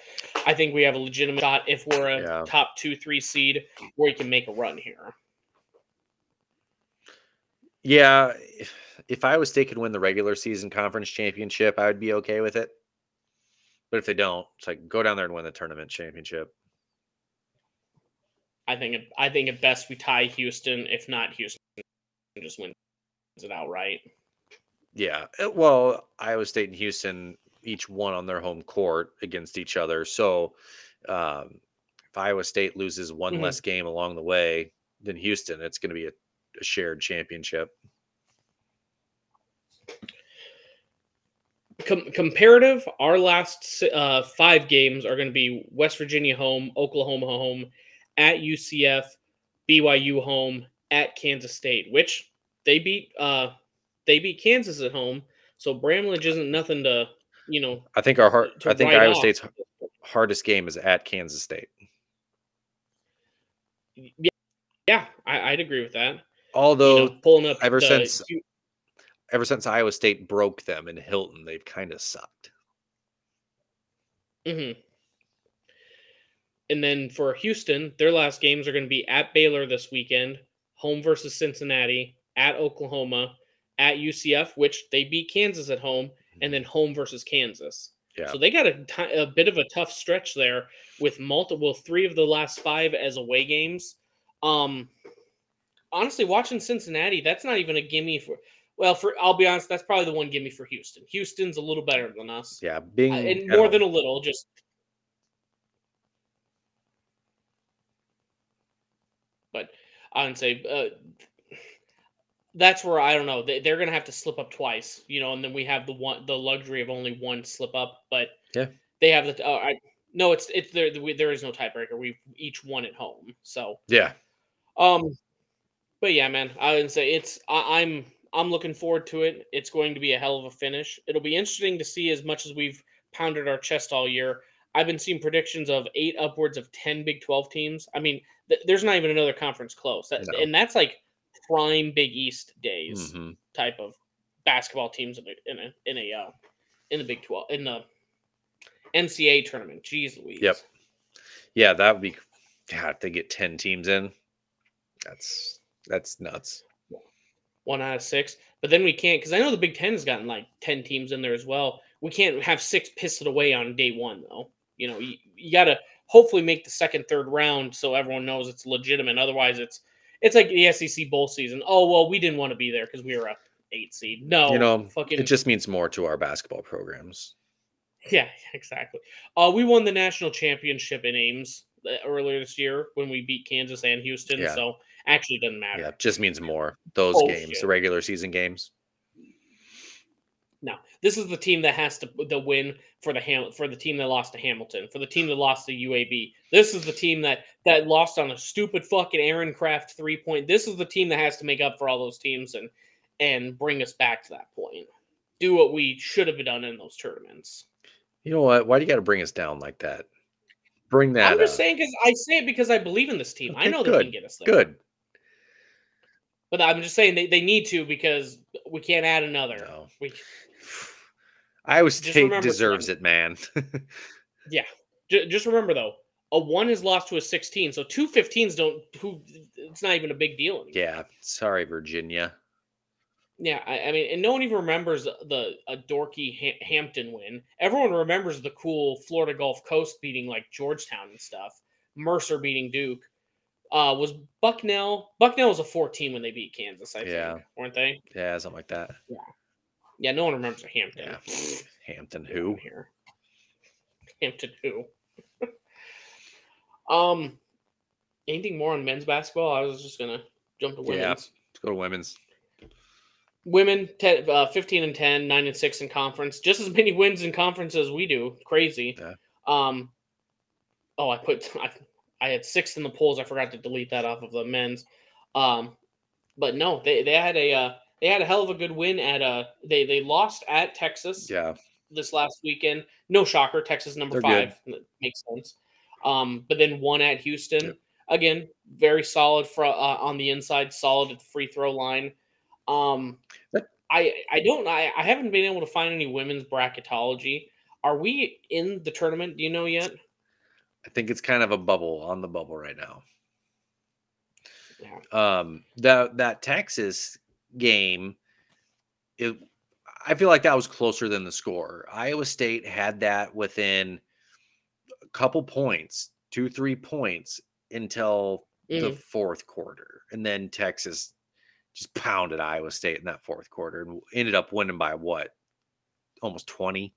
A: I think we have a legitimate shot if we're a
B: Yeah.
A: top two three seed where we can make a run here.
B: Yeah, if, if Iowa State could win the regular season conference championship, I would be okay with it. But if they don't, it's like go down there and win the tournament championship.
A: I think it, I think at best we tie Houston. If not, Houston just wins it outright.
B: Yeah. uh, Well, Iowa State and Houston each won on their home court against each other. So um, if Iowa State loses one
A: Mhm.
B: less game along the way than Houston, it's going to be a, a shared championship.
A: Com- comparative, our last uh, five games are going to be West Virginia home, Oklahoma home, at UCF, BYU home, at Kansas State, which they beat. Uh, they beat Kansas at home, so Bramlage isn't nothing to you know.
B: I think our hard, I think Iowa
A: off.
B: State's hardest game is at Kansas State.
A: Yeah, yeah, I, I'd agree with that. You
B: Although
A: know, pulling up
B: ever
A: the-
B: since- ever since Iowa State broke them in Hilton, they've kind of sucked.
A: hmm And then for Houston, their last games are going to be at Baylor this weekend, home versus Cincinnati, at Oklahoma, at UCF, which they beat Kansas at home, and then home versus Kansas.
B: Yeah.
A: So they got a a bit of a tough stretch there with multiple three of the last five as away games. Um, honestly, watching Cincinnati, that's not even a gimme for. Well, for I'll be honest, that's probably the one gimme for Houston. Houston's a little better than us.
B: Yeah, being
A: Uh, and more than a little, just. But I would say uh, that's where I don't know. They, they're going to have to slip up twice, you know, and then we have the one the luxury of only one slip up. But
B: Yeah.
A: they have the. Uh, I no, it's it's there. we- There is no tiebreaker. We've each won at home, so
B: yeah,
A: um, but yeah, man, I would say it's I, I'm I'm looking forward to it. It's going to be a hell of a finish. It'll be interesting to see as much as we've pounded our chest all year. I've been seeing predictions of eight upwards of ten Big Twelve teams. I mean, th- there's not even another conference close, that,
B: No.
A: and that's like prime Big East days
B: mhm.
A: type of basketball teams in a in a in a uh, in the Big Twelve in the NCAA tournament. Jeez Louise.
B: Yep. yeah, that would be. God, if they get ten teams in, that's that's nuts.
A: one out of six. But then we can't because I know the Big Ten has gotten like ten teams in there as well. We can't have six pissed away on day one though. You know, you, you got to hopefully make the second, third round so everyone knows it's legitimate. Otherwise, it's it's like the SEC bowl season. Oh well, we didn't want to be there because we were a eight seed. No,
B: you know,
A: fucking
B: it just means more to our basketball programs.
A: yeah, exactly. Uh, we won the national championship in Ames uh, earlier this year when we beat Kansas and Houston.
B: Yeah.
A: So actually, doesn't matter.
B: Yeah, just means more. Those
A: Bullshit.
B: games, the regular season games.
A: No, this is the team that has to the win for the Ham for the team that lost to Hampton, for the team that lost to UAB. This is the team that that lost on a stupid fucking Aaron Craft three point. This is the team that has to make up for all those teams and and bring us back to that point. Do what we should have done in those tournaments.
B: You know what? Why do you got to bring us down like that? Bring that.
A: I'm just
B: up.
A: saying because I say it because I believe in this team. I
B: Okay,
A: know they can get us there.
B: Good.
A: But I'm just saying they, they need to because we can't add another.
B: No.
A: We
B: Iowa State deserves
A: something.
B: it, man.
A: Ju- just remember though, a one is lost to a 16, so two 15s don't. Who? It's not even a big deal anymore.
B: yeah. Sorry, Virginia.
A: Yeah, I, I mean, and no one even remembers the a dorky ha- Hampton win. Everyone remembers the cool Florida Gulf Coast beating like Georgetown and stuff. Mercer beating Duke. Uh, was Bucknell? Bucknell was a 14 when they beat Kansas. I think, weren't they?
B: Yeah, something like that.
A: Yeah, Yeah, no one remembers Hampton.
B: Yeah. Hampton, who?
A: here? Hampton who? um, anything more on men's basketball? I was just gonna jump to
B: Yeah.
A: women's.
B: Let's go to women's.
A: Women, te- uh, 15 and 10, 9 and 6 in conference. Just as many wins in conference as we do. Crazy.
B: Yeah.
A: Um, oh, I put, I, I had six in the polls. I forgot to delete that off of the men's. Um, but no, they, they had a, uh, they had a hell of a good win at, uh, they, they lost at Texas
B: Yeah.
A: this last weekend. No shocker, Texas number
B: They're
A: five. Makes sense. Um, but then one at Houston.
B: Yep.
A: Again, very solid for uh, on the inside, solid at the free throw line. Um, I I don't I, I haven't been able to find any women's bracketology. Are we in the tournament? Do you know yet?
B: I think it's kind of a bubble on the bubble right now.
A: Yeah.
B: Um, that that Texas game, it I feel like that was closer than the score. Iowa State had that within a couple points, two, three points until the
A: Mhm.
B: fourth quarter. And then Texas just pounded Iowa State in that fourth quarter and ended up winning by what? Almost 20.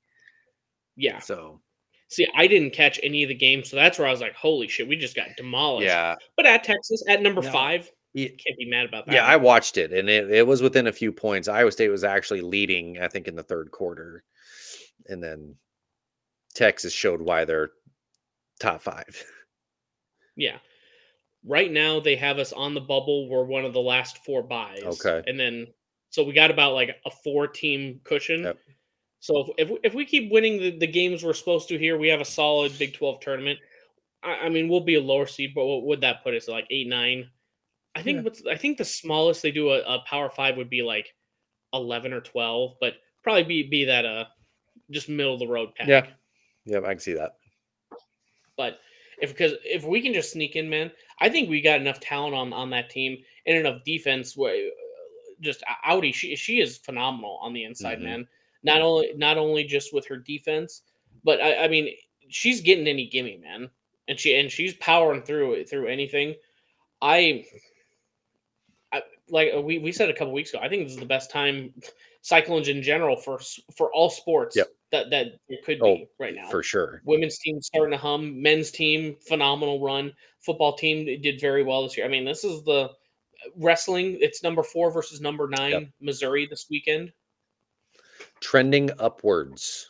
A: Yeah.
B: So,
A: See, I didn't catch any of the games, so that's where I was like, "Holy shit, we just got demolished."
B: yeah.
A: But at Texas, at number
B: No.
A: five,
B: Yeah,
A: can't be mad about that.
B: yeah, I watched it and it, it was within a few points. Iowa State was actually leading, I think, in the third quarter. And then Texas showed why they're top five.
A: Yeah. Right now they have us on the bubble. We're one of the last four buys.
B: Okay.
A: And then so we got about like a four team cushion.
B: Yep.
A: So if, if we- if we keep winning the, the games we're supposed to here, we have a solid Big 12 tournament. I, I mean, we'll be a lower seed, but what would that put us like eight, nine? I think
B: Yeah.
A: what's I think the smallest they do a, a power five would be like eleven or twelve, but probably be be that uh just middle of the road pack.
B: Yeah. Yep, I can see that.
A: But if because if we can just sneak in, man, I think we got enough talent on on that team and enough defense. Where uh, just Audi, she she is phenomenal on the inside,
B: Mhm.
A: man. Not only not only just with her defense, but I, I mean she's getting any gimme, man, and she and she's powering through it through anything. I. I, like uh, we, we said a couple weeks ago, I think this is the best time cyclones in general for for all sports
B: Yep.
A: that that it could
B: Oh,
A: be right now
B: For sure.
A: women's team starting to hum men's team phenomenal run football team did very well this year i mean this is the wrestling it's number four versus number nine missouri this weekend
B: Trending upwards,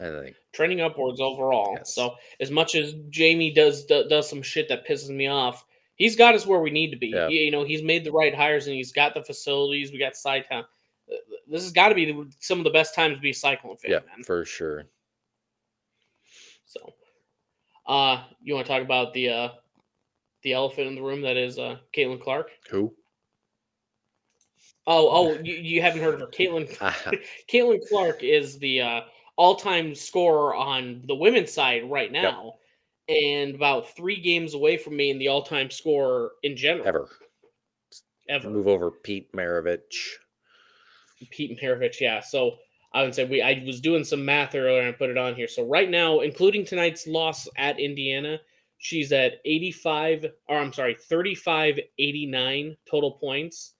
B: I think.
A: trending upwards overall
B: Yes.
A: so as much as jamie does, do- does some shit that pisses me off he's got us where we need to be
B: Yeah.
A: you know he's made the right hires and he's got the facilities we got CYTown Uh, this has got to be the, some of the best times to be a cyclone fan
B: Yeah,
A: man
B: for sure.
A: So, uh, you want to talk about the uh, the elephant in the room that is uh, Caitlin Clark?
B: Who?
A: Oh, oh, you, you haven't heard of her, Caitlin. Caitlin Clark is the uh, all-time scorer on the women's side right now, and about three games away from me in the all-time scorer in general.
B: Ever.
A: ever.
B: Move over Pete Maravich.
A: Pete Maravich, yeah. So I would say we I was doing some math earlier and I put it on here. So right now, including tonight's loss at Indiana, she's at 85 or I'm sorry, 35 89 total points.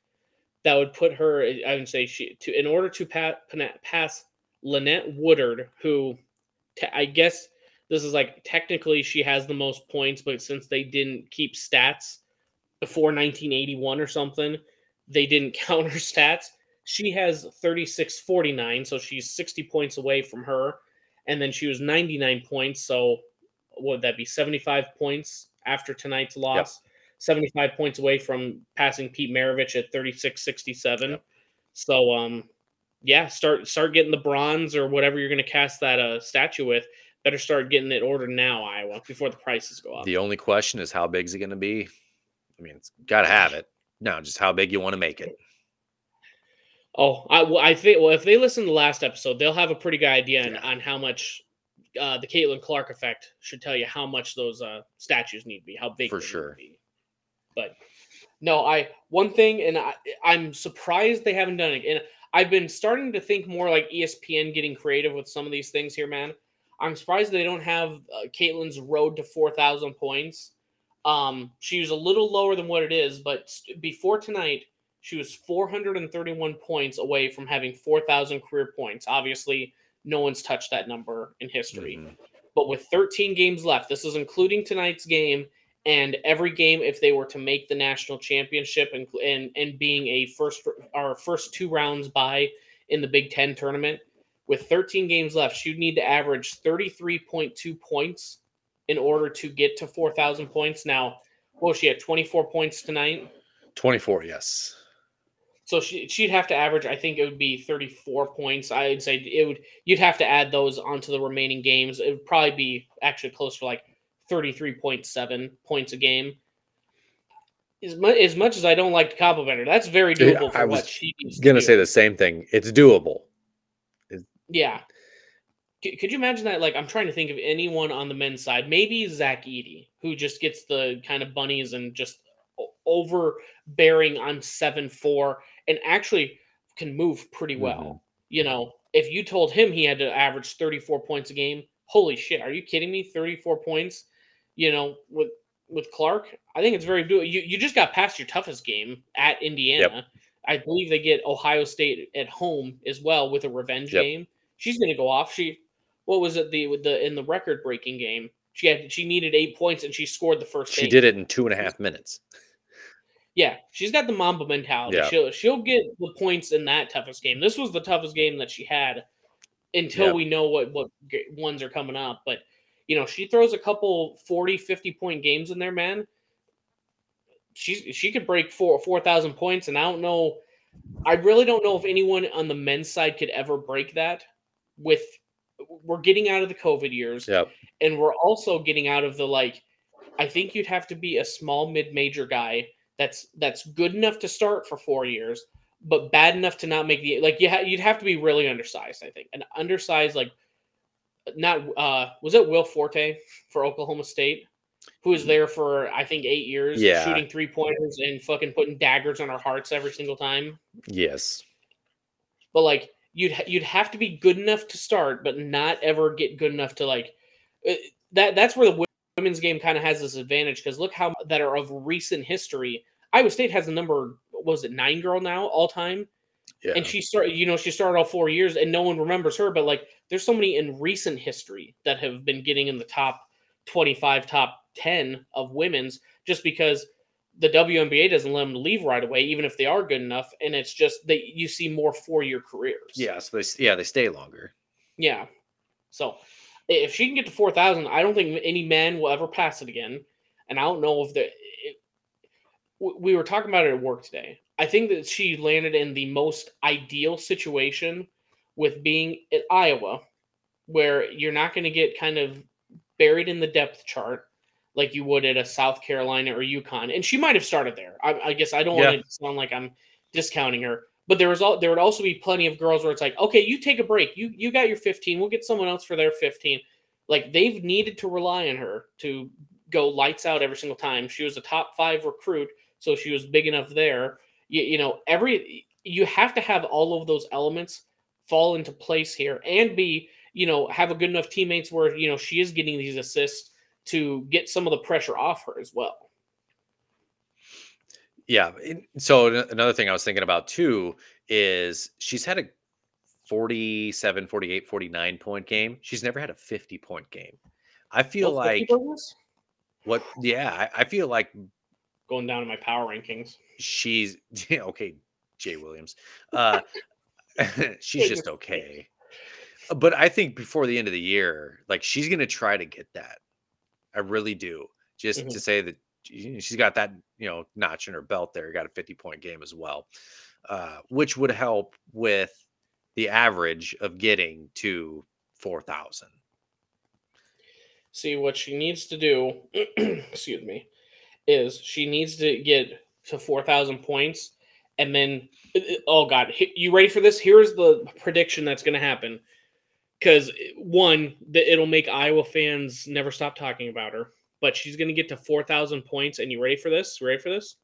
A: That would put her I would say she to in order to pass pass Lynette Woodard, who te- I guess this is like technically she has the most points, but since they didn't keep stats before 1981 or something, they didn't count her stats. She has 36 49, so she's 60 points away from her. And then she was 99 points, so would that be? 75 points after tonight's loss. 75 points away from passing Pete Maravich at 36 67.
B: Yep.
A: So um yeah, start start getting the bronze or whatever you're gonna cast that uh statue with. Better start getting it ordered now, Iowa, before the prices go up.
B: The only question is how big is it going to be? I mean, it's got to have it. No, just how big you want to make it.
A: Oh, I, well, I think well, if they listen to the last episode, they'll have a pretty good idea on,
B: Yeah.
A: on how much uh, the Caitlin Clark effect should tell you how much those uh, statues need to be, how big
B: For
A: they need to
B: sure.
A: be. But no, I one thing, and I, I'm surprised they haven't done it. And I've been starting to think more like ESPN getting creative with some of these things here, man. I'm surprised they don't have uh, Caitlin's road to 4,000 points. Um, she was a little lower than what it is, but st- before tonight, she was 431 points away from having 4,000 career points. Obviously, no one's touched that number in history.
B: Mhm.
A: But with 13 games left, this is including tonight's game and every game if they were to make the national championship and and, and being a first our first two rounds by in the Big 10 tournament. With 13 games left, she'd need to average 33.2 points in order to get to 4,000 points. Now, well, she had 24 points tonight.
B: 24, yes.
A: So she she'd have to average. I think it would be thirty four points. I'd say it would. You'd have to add those onto the remaining games. It would probably be actually close to like thirty three point seven points a game. As much as much as I don't like to compliment her, that's very doable for
B: I
A: what
B: was
A: she needs to
B: Gonna
A: do.
B: say the same thing. It's doable.
A: Yeah. C- Could you imagine that? Like, I'm trying to think of anyone on the men's side. Maybe Zach Edey, who just gets the kind of bunnies and just o- overbearing on seven four and actually can move pretty well.
B: Mhm.
A: You know, if you told him he had to average 34 points a game, holy shit, are you kidding me? 34 points, you know, with with Clark, I think it's very doable. You you just got past your toughest game at Indiana. I believe they get Ohio State at home as well with a revenge
B: Yep.
A: game. She's going to go off. She what was it the with the in the record breaking game? She had she needed eight points and she scored the first.
B: She
A: eight.
B: did it in two and a half minutes.
A: Yeah, she's got the Mamba mentality.
B: Yeah.
A: She'll she'll get the points in that toughest game. This was the toughest game that she had until
B: Yeah.
A: we know what what ones are coming up. But you know, she throws a couple 40, 50 point games in there, man. She's she could break four four thousand points, and I don't know. I really don't know if anyone on the men's side could ever break that. With we're getting out of the COVID years
B: Yep.
A: and we're also getting out of the like i think you'd have to be a small mid-major guy that's that's good enough to start for four years but bad enough to not make the like you ha- you'd have to be really undersized i think an undersized like not uh was it phil forte for oklahoma state who was there for i think eight years
B: Yeah.
A: shooting three pointers and fucking putting daggers on our hearts every single time
B: Yes.
A: but like you'd you'd have to be good enough to start, but not ever get good enough to like uh, that. That's where the women's game kind of has this advantage because look how that are of recent history. Iowa State has the number was it nine girl now all time,
B: Yeah.
A: and she started. You know, she started all four years, and no one remembers her. But like, there's so many in recent history that have been getting in the top twenty five, top ten of women's just because the WNBA doesn't let them leave right away, even if they are good enough. And it's just that you see more four year careers.
B: yeah. So they yeah they stay longer.
A: Yeah. So if she can get to 4,000, I don't think any man will ever pass it again. And I don't know if the. It, we were talking about it at work today. I think that she landed in the most ideal situation with being at Iowa, where you're not going to get kind of buried in the depth chart like you would at a South Carolina or UConn. And she might have started there. I, I guess I don't
B: Yeah.
A: want to sound like I'm discounting her. But there was all there would also be plenty of girls where it's like, okay, you take a break. You you got your 15. We'll get someone else for their 15. Like they've needed to rely on her to go lights out every single time. She was a top five recruit, so she was big enough there. You, you know, every you have to have all of those elements fall into place here and be, you know, have a good enough teammates where, you know, she is getting these assists to get some of the pressure off her as well.
B: Yeah. So another thing I was thinking about too is she's had a 47, 48, 49 point game. She's never had a 50 point game. I feel
A: Both 50
B: like what yeah, I, I feel like
A: going down in my power rankings.
B: She's okay, Jay Williams. Uh she's just okay. But I think before the end of the year, like she's gonna try to get that. I really do. Just
A: Mhm.
B: to say that she- she's got that, you know, notch in her belt there, got a 50 point game as well. Uh, which would help with the average of getting to 4,000.
A: See what she needs to do, excuse me, is she needs to get to 4,000 points and then oh god, you ready for this? Here's the prediction that's going to happen. Cuz one, that it'll make Iowa fans never stop talking about her, but she's going to get to 4,000 points and you ready for this? Ready for this?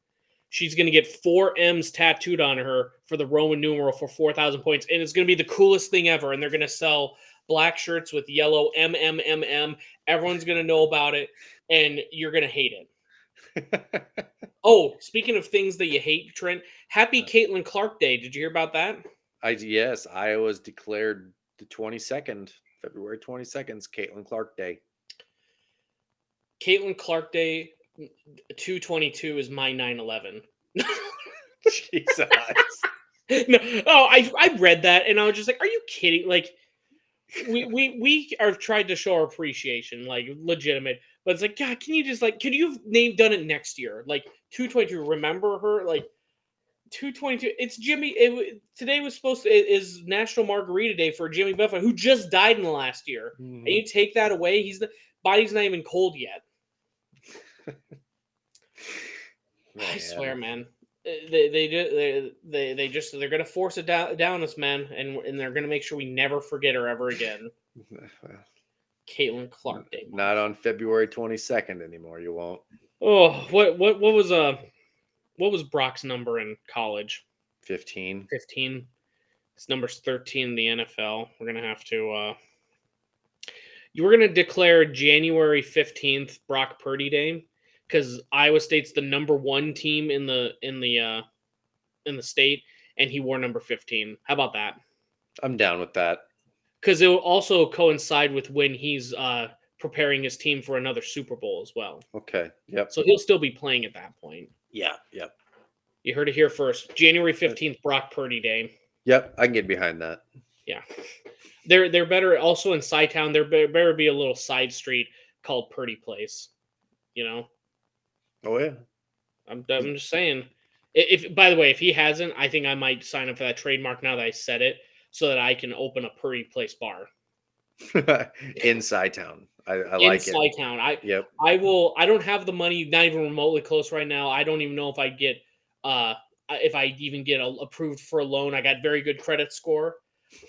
A: She's going to get 4 M's tattooed on her for the Roman numeral for 4,000 points and it's going to be the coolest thing ever and they're going to sell black shirts with yellow MMMM Everyone's gonna know about it, and you're gonna hate it. Oh, speaking of things that you hate, Trent, happy uh. Caitlin Clark Day. Did you hear about that?
B: I yes, Iowa's declared the 22nd, February 22nd, 's Caitlin Clark Day.
A: Caitlin Clark Day, 222 is my 911.
B: Jesus.
A: no, oh, I I read that and I was just like, are you kidding? Like, we we we are tried to show our appreciation, like legitimate, but it's like, God, can you just like, could you have named done it next year? Like 222, remember her? Like 222. It's Jimmy. It, today was supposed to it is National Margarita Day for Jimmy Buffett, who just died in the last year. And you take that away, he's the body's not even cold yet. I swear, man. Uh, They they do they, they they just they're gonna force it down down us, man, and and they're gonna make sure we never forget her ever again.
B: Well,
A: Caitlin Clark Day.
B: Not on February 22nd anymore. You won't.
A: Oh, what what what was uh what was Brock's number in college?
B: 15.
A: 15. His number's 13 in the NFL. We're gonna have to uh you were gonna declare January 15th Brock Purdy Day because Iowa State's the number one team in the in the uh in the state, and he wore number 15. How about that?
B: I'm down with that.
A: Because it will also coincide with when he's uh preparing his team for another Super Bowl as well.
B: Okay. Yep.
A: So he'll still be playing at that point.
B: Yeah. Yep.
A: You heard it here first. January 15th, Brock Purdy Day.
B: Yep. I can get behind that.
A: Yeah. They're they're better also in Town. There better, better be a little side street called Purdy Place. You know?
B: Oh yeah.
A: I'm I'm just saying. If by the way, if he hasn't, I think I might sign up for that trademark now that I said it, so that I can open a Purdy Place bar.
B: Inside town. I, I like
A: Inside town. I
B: Yep.
A: I will. I don't have the money, not even remotely close right now. I don't even know if I get uh if I even get a, approved for a loan. I got very good credit score,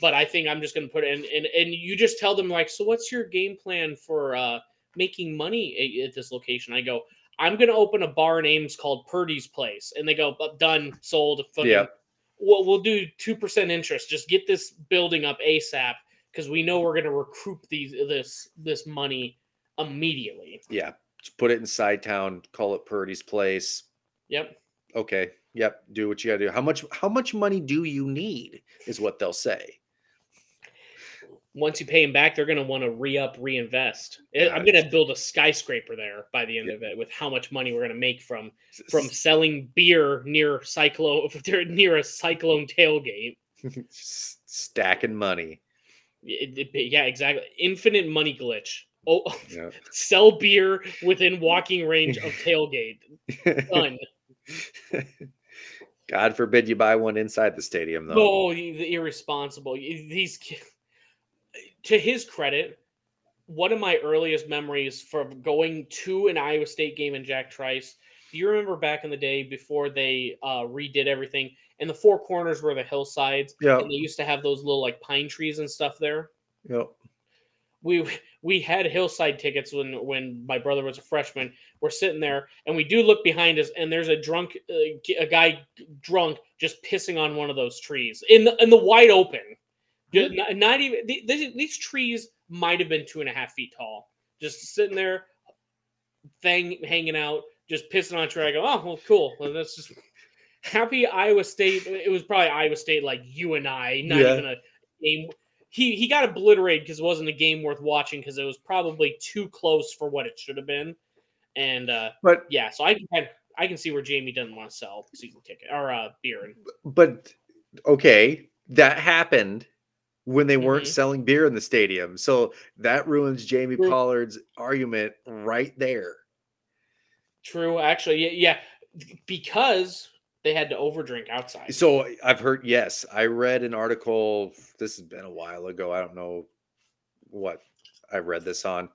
A: but I think I'm just going to put it in. And and you just tell them like, so what's your game plan for uh making money at, at this location? I go, I'm going to open a bar in Ames called Purdy's Place, and they go, done, sold. Fucking,
B: Yeah.
A: We'll, we'll do two percent interest. Just get this building up ASAP because we know we're going to recoup these this this money immediately.
B: Yeah. Just put it inside town. Call it Purdy's place.
A: Yep.
B: Okay. Yep. Do what you gotta do. How much how much money do you need? Is what they'll say.
A: Once you pay them back, they're going to want to re up, reinvest. I'm going to build a skyscraper there by the end of it with how much money we're going to make from from selling beer near cyclone near a cyclone tailgate.
B: Stacking money.
A: It- it- yeah, exactly. Infinite money glitch. Oh,
B: Yeah.
A: sell beer within walking range of tailgate. Done.
B: God forbid you buy one inside the stadium though.
A: Oh, the irresponsible. These, ki- to his credit, one of my earliest memories from going to an Iowa State game in Jack Trice. Do you remember back in the day before they uh, redid everything? And the four corners were the hillsides,
B: Yeah.
A: and they used to have those little like pine trees and stuff there.
B: Yep.
A: we we had hillside tickets when when my brother was a freshman we're sitting there and we do look behind us and there's a drunk uh, a guy drunk just pissing on one of those trees in the in the wide open Not, not even these, these trees might have been two and a half feet tall just sitting there thing hanging out just pissing on a tree i go oh well cool well, that's just happy iowa state it was probably iowa state like you and i not
B: Yeah.
A: even a game he he got obliterated because it wasn't a game worth watching because it was probably too close for what it should have been. And uh
B: But
A: yeah, so I can I can see where Jamie doesn't want to sell season ticket or uh beer. And,
B: but okay, that happened when they weren't
A: Mhm.
B: selling beer in the stadium. So that ruins Jamie
A: True.
B: Pollard's argument right there.
A: true, actually, yeah, yeah, because they had to overdrink outside.
B: So I've heard yes, I read an article this has been a while ago. I don't know what I read this on.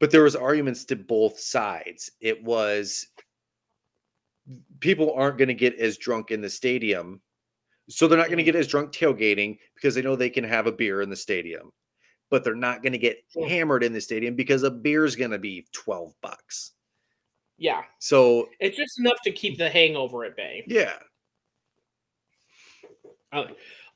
B: But there was arguments to both sides. It was people aren't going to get as drunk in the stadium. So they're not going to get as drunk tailgating because they know they can have a beer in the stadium. But they're not going to get hammered in the stadium because a beer is going to be 12 bucks.
A: yeah,
B: So,
A: it's just enough to keep the hangover at bay.
B: yeah.
A: Uh,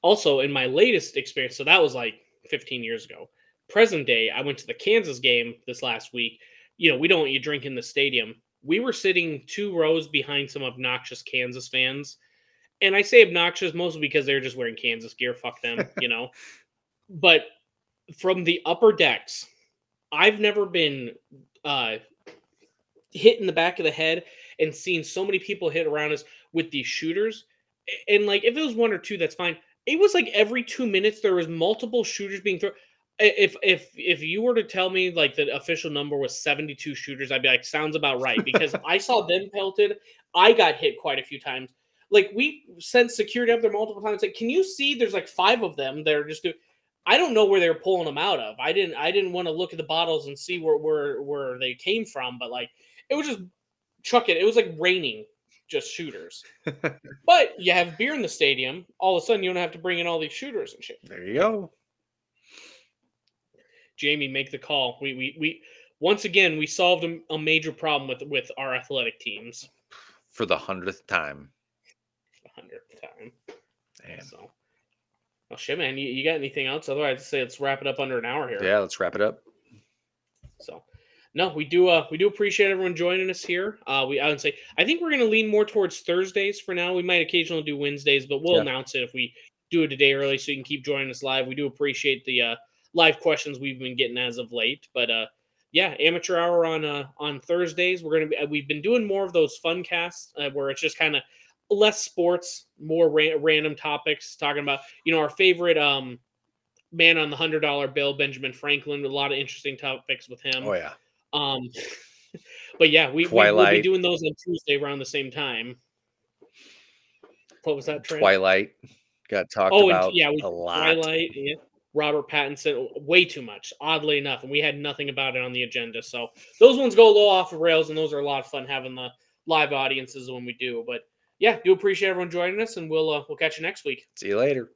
A: also, in my latest experience, so that was like 15 years ago. Present day, I went to the Kansas game this last week. You know, we don't want you drink in the stadium. We were sitting two rows behind some obnoxious Kansas fans. And I say obnoxious mostly because they're just wearing Kansas gear. Fuck them, you know. But from the upper decks, I've never been uh, hit in the back of the head and seen so many people hit around us with these shooters. And like, if it was one or two, that's fine. It was like every two minutes there was multiple shooters being thrown. If if if you were to tell me like the official number was seventy two shooters, I'd be like, sounds about right because I saw them pelted. I got hit quite a few times. Like we sent security up there multiple times. Like, can you see? There's like five of them. They're just do. I don't know where they're pulling them out of. I didn't. I didn't want to look at the bottles and see where where where they came from. But like, it was just chuck it. It was like raining just shooters. but you have beer in the stadium. All of a sudden, you don't have to bring in all these shooters and shit.
B: There you go.
A: Jamie, make the call. We we we once again we solved a, a major problem with with our athletic teams.
B: for the hundredth time.
A: Hundredth time.
B: Man.
A: So, well, shit, man. You, you got anything else? Otherwise, I'd say let's wrap it up under an hour here.
B: Yeah, let's wrap it up.
A: So, no, we do. Uh, we do appreciate everyone joining us here. Uh, we I would say I think we're going to lean more towards Thursdays for now. We might occasionally do Wednesdays, but we'll
B: Yeah.
A: announce it if we do it a day early, so you can keep joining us live. We do appreciate the uh, live questions we've been getting as of late, but uh, yeah, amateur hour on uh, on Thursdays. We're gonna be. uh, We've been doing more of those fun casts uh, where it's just kind of less sports, more ra- random topics, talking about you know our favorite um man on the hundred dollar bill, Benjamin Franklin. A lot of interesting topics with him.
B: Oh yeah.
A: Um, but yeah, we, we will be doing those on Tuesday around the same time. What was that? Trent?
B: Twilight got talked
A: Oh, and
B: about
A: yeah, we
B: a lot.
A: Twilight. Yeah. Robert Pattinson, way too much, oddly enough, and we had nothing about it on the agenda. So those ones go a little off the rails, and those are a lot of fun having the live audiences when we do. But yeah, do appreciate everyone joining us, and we'll uh, we'll catch you next week.
B: See you later.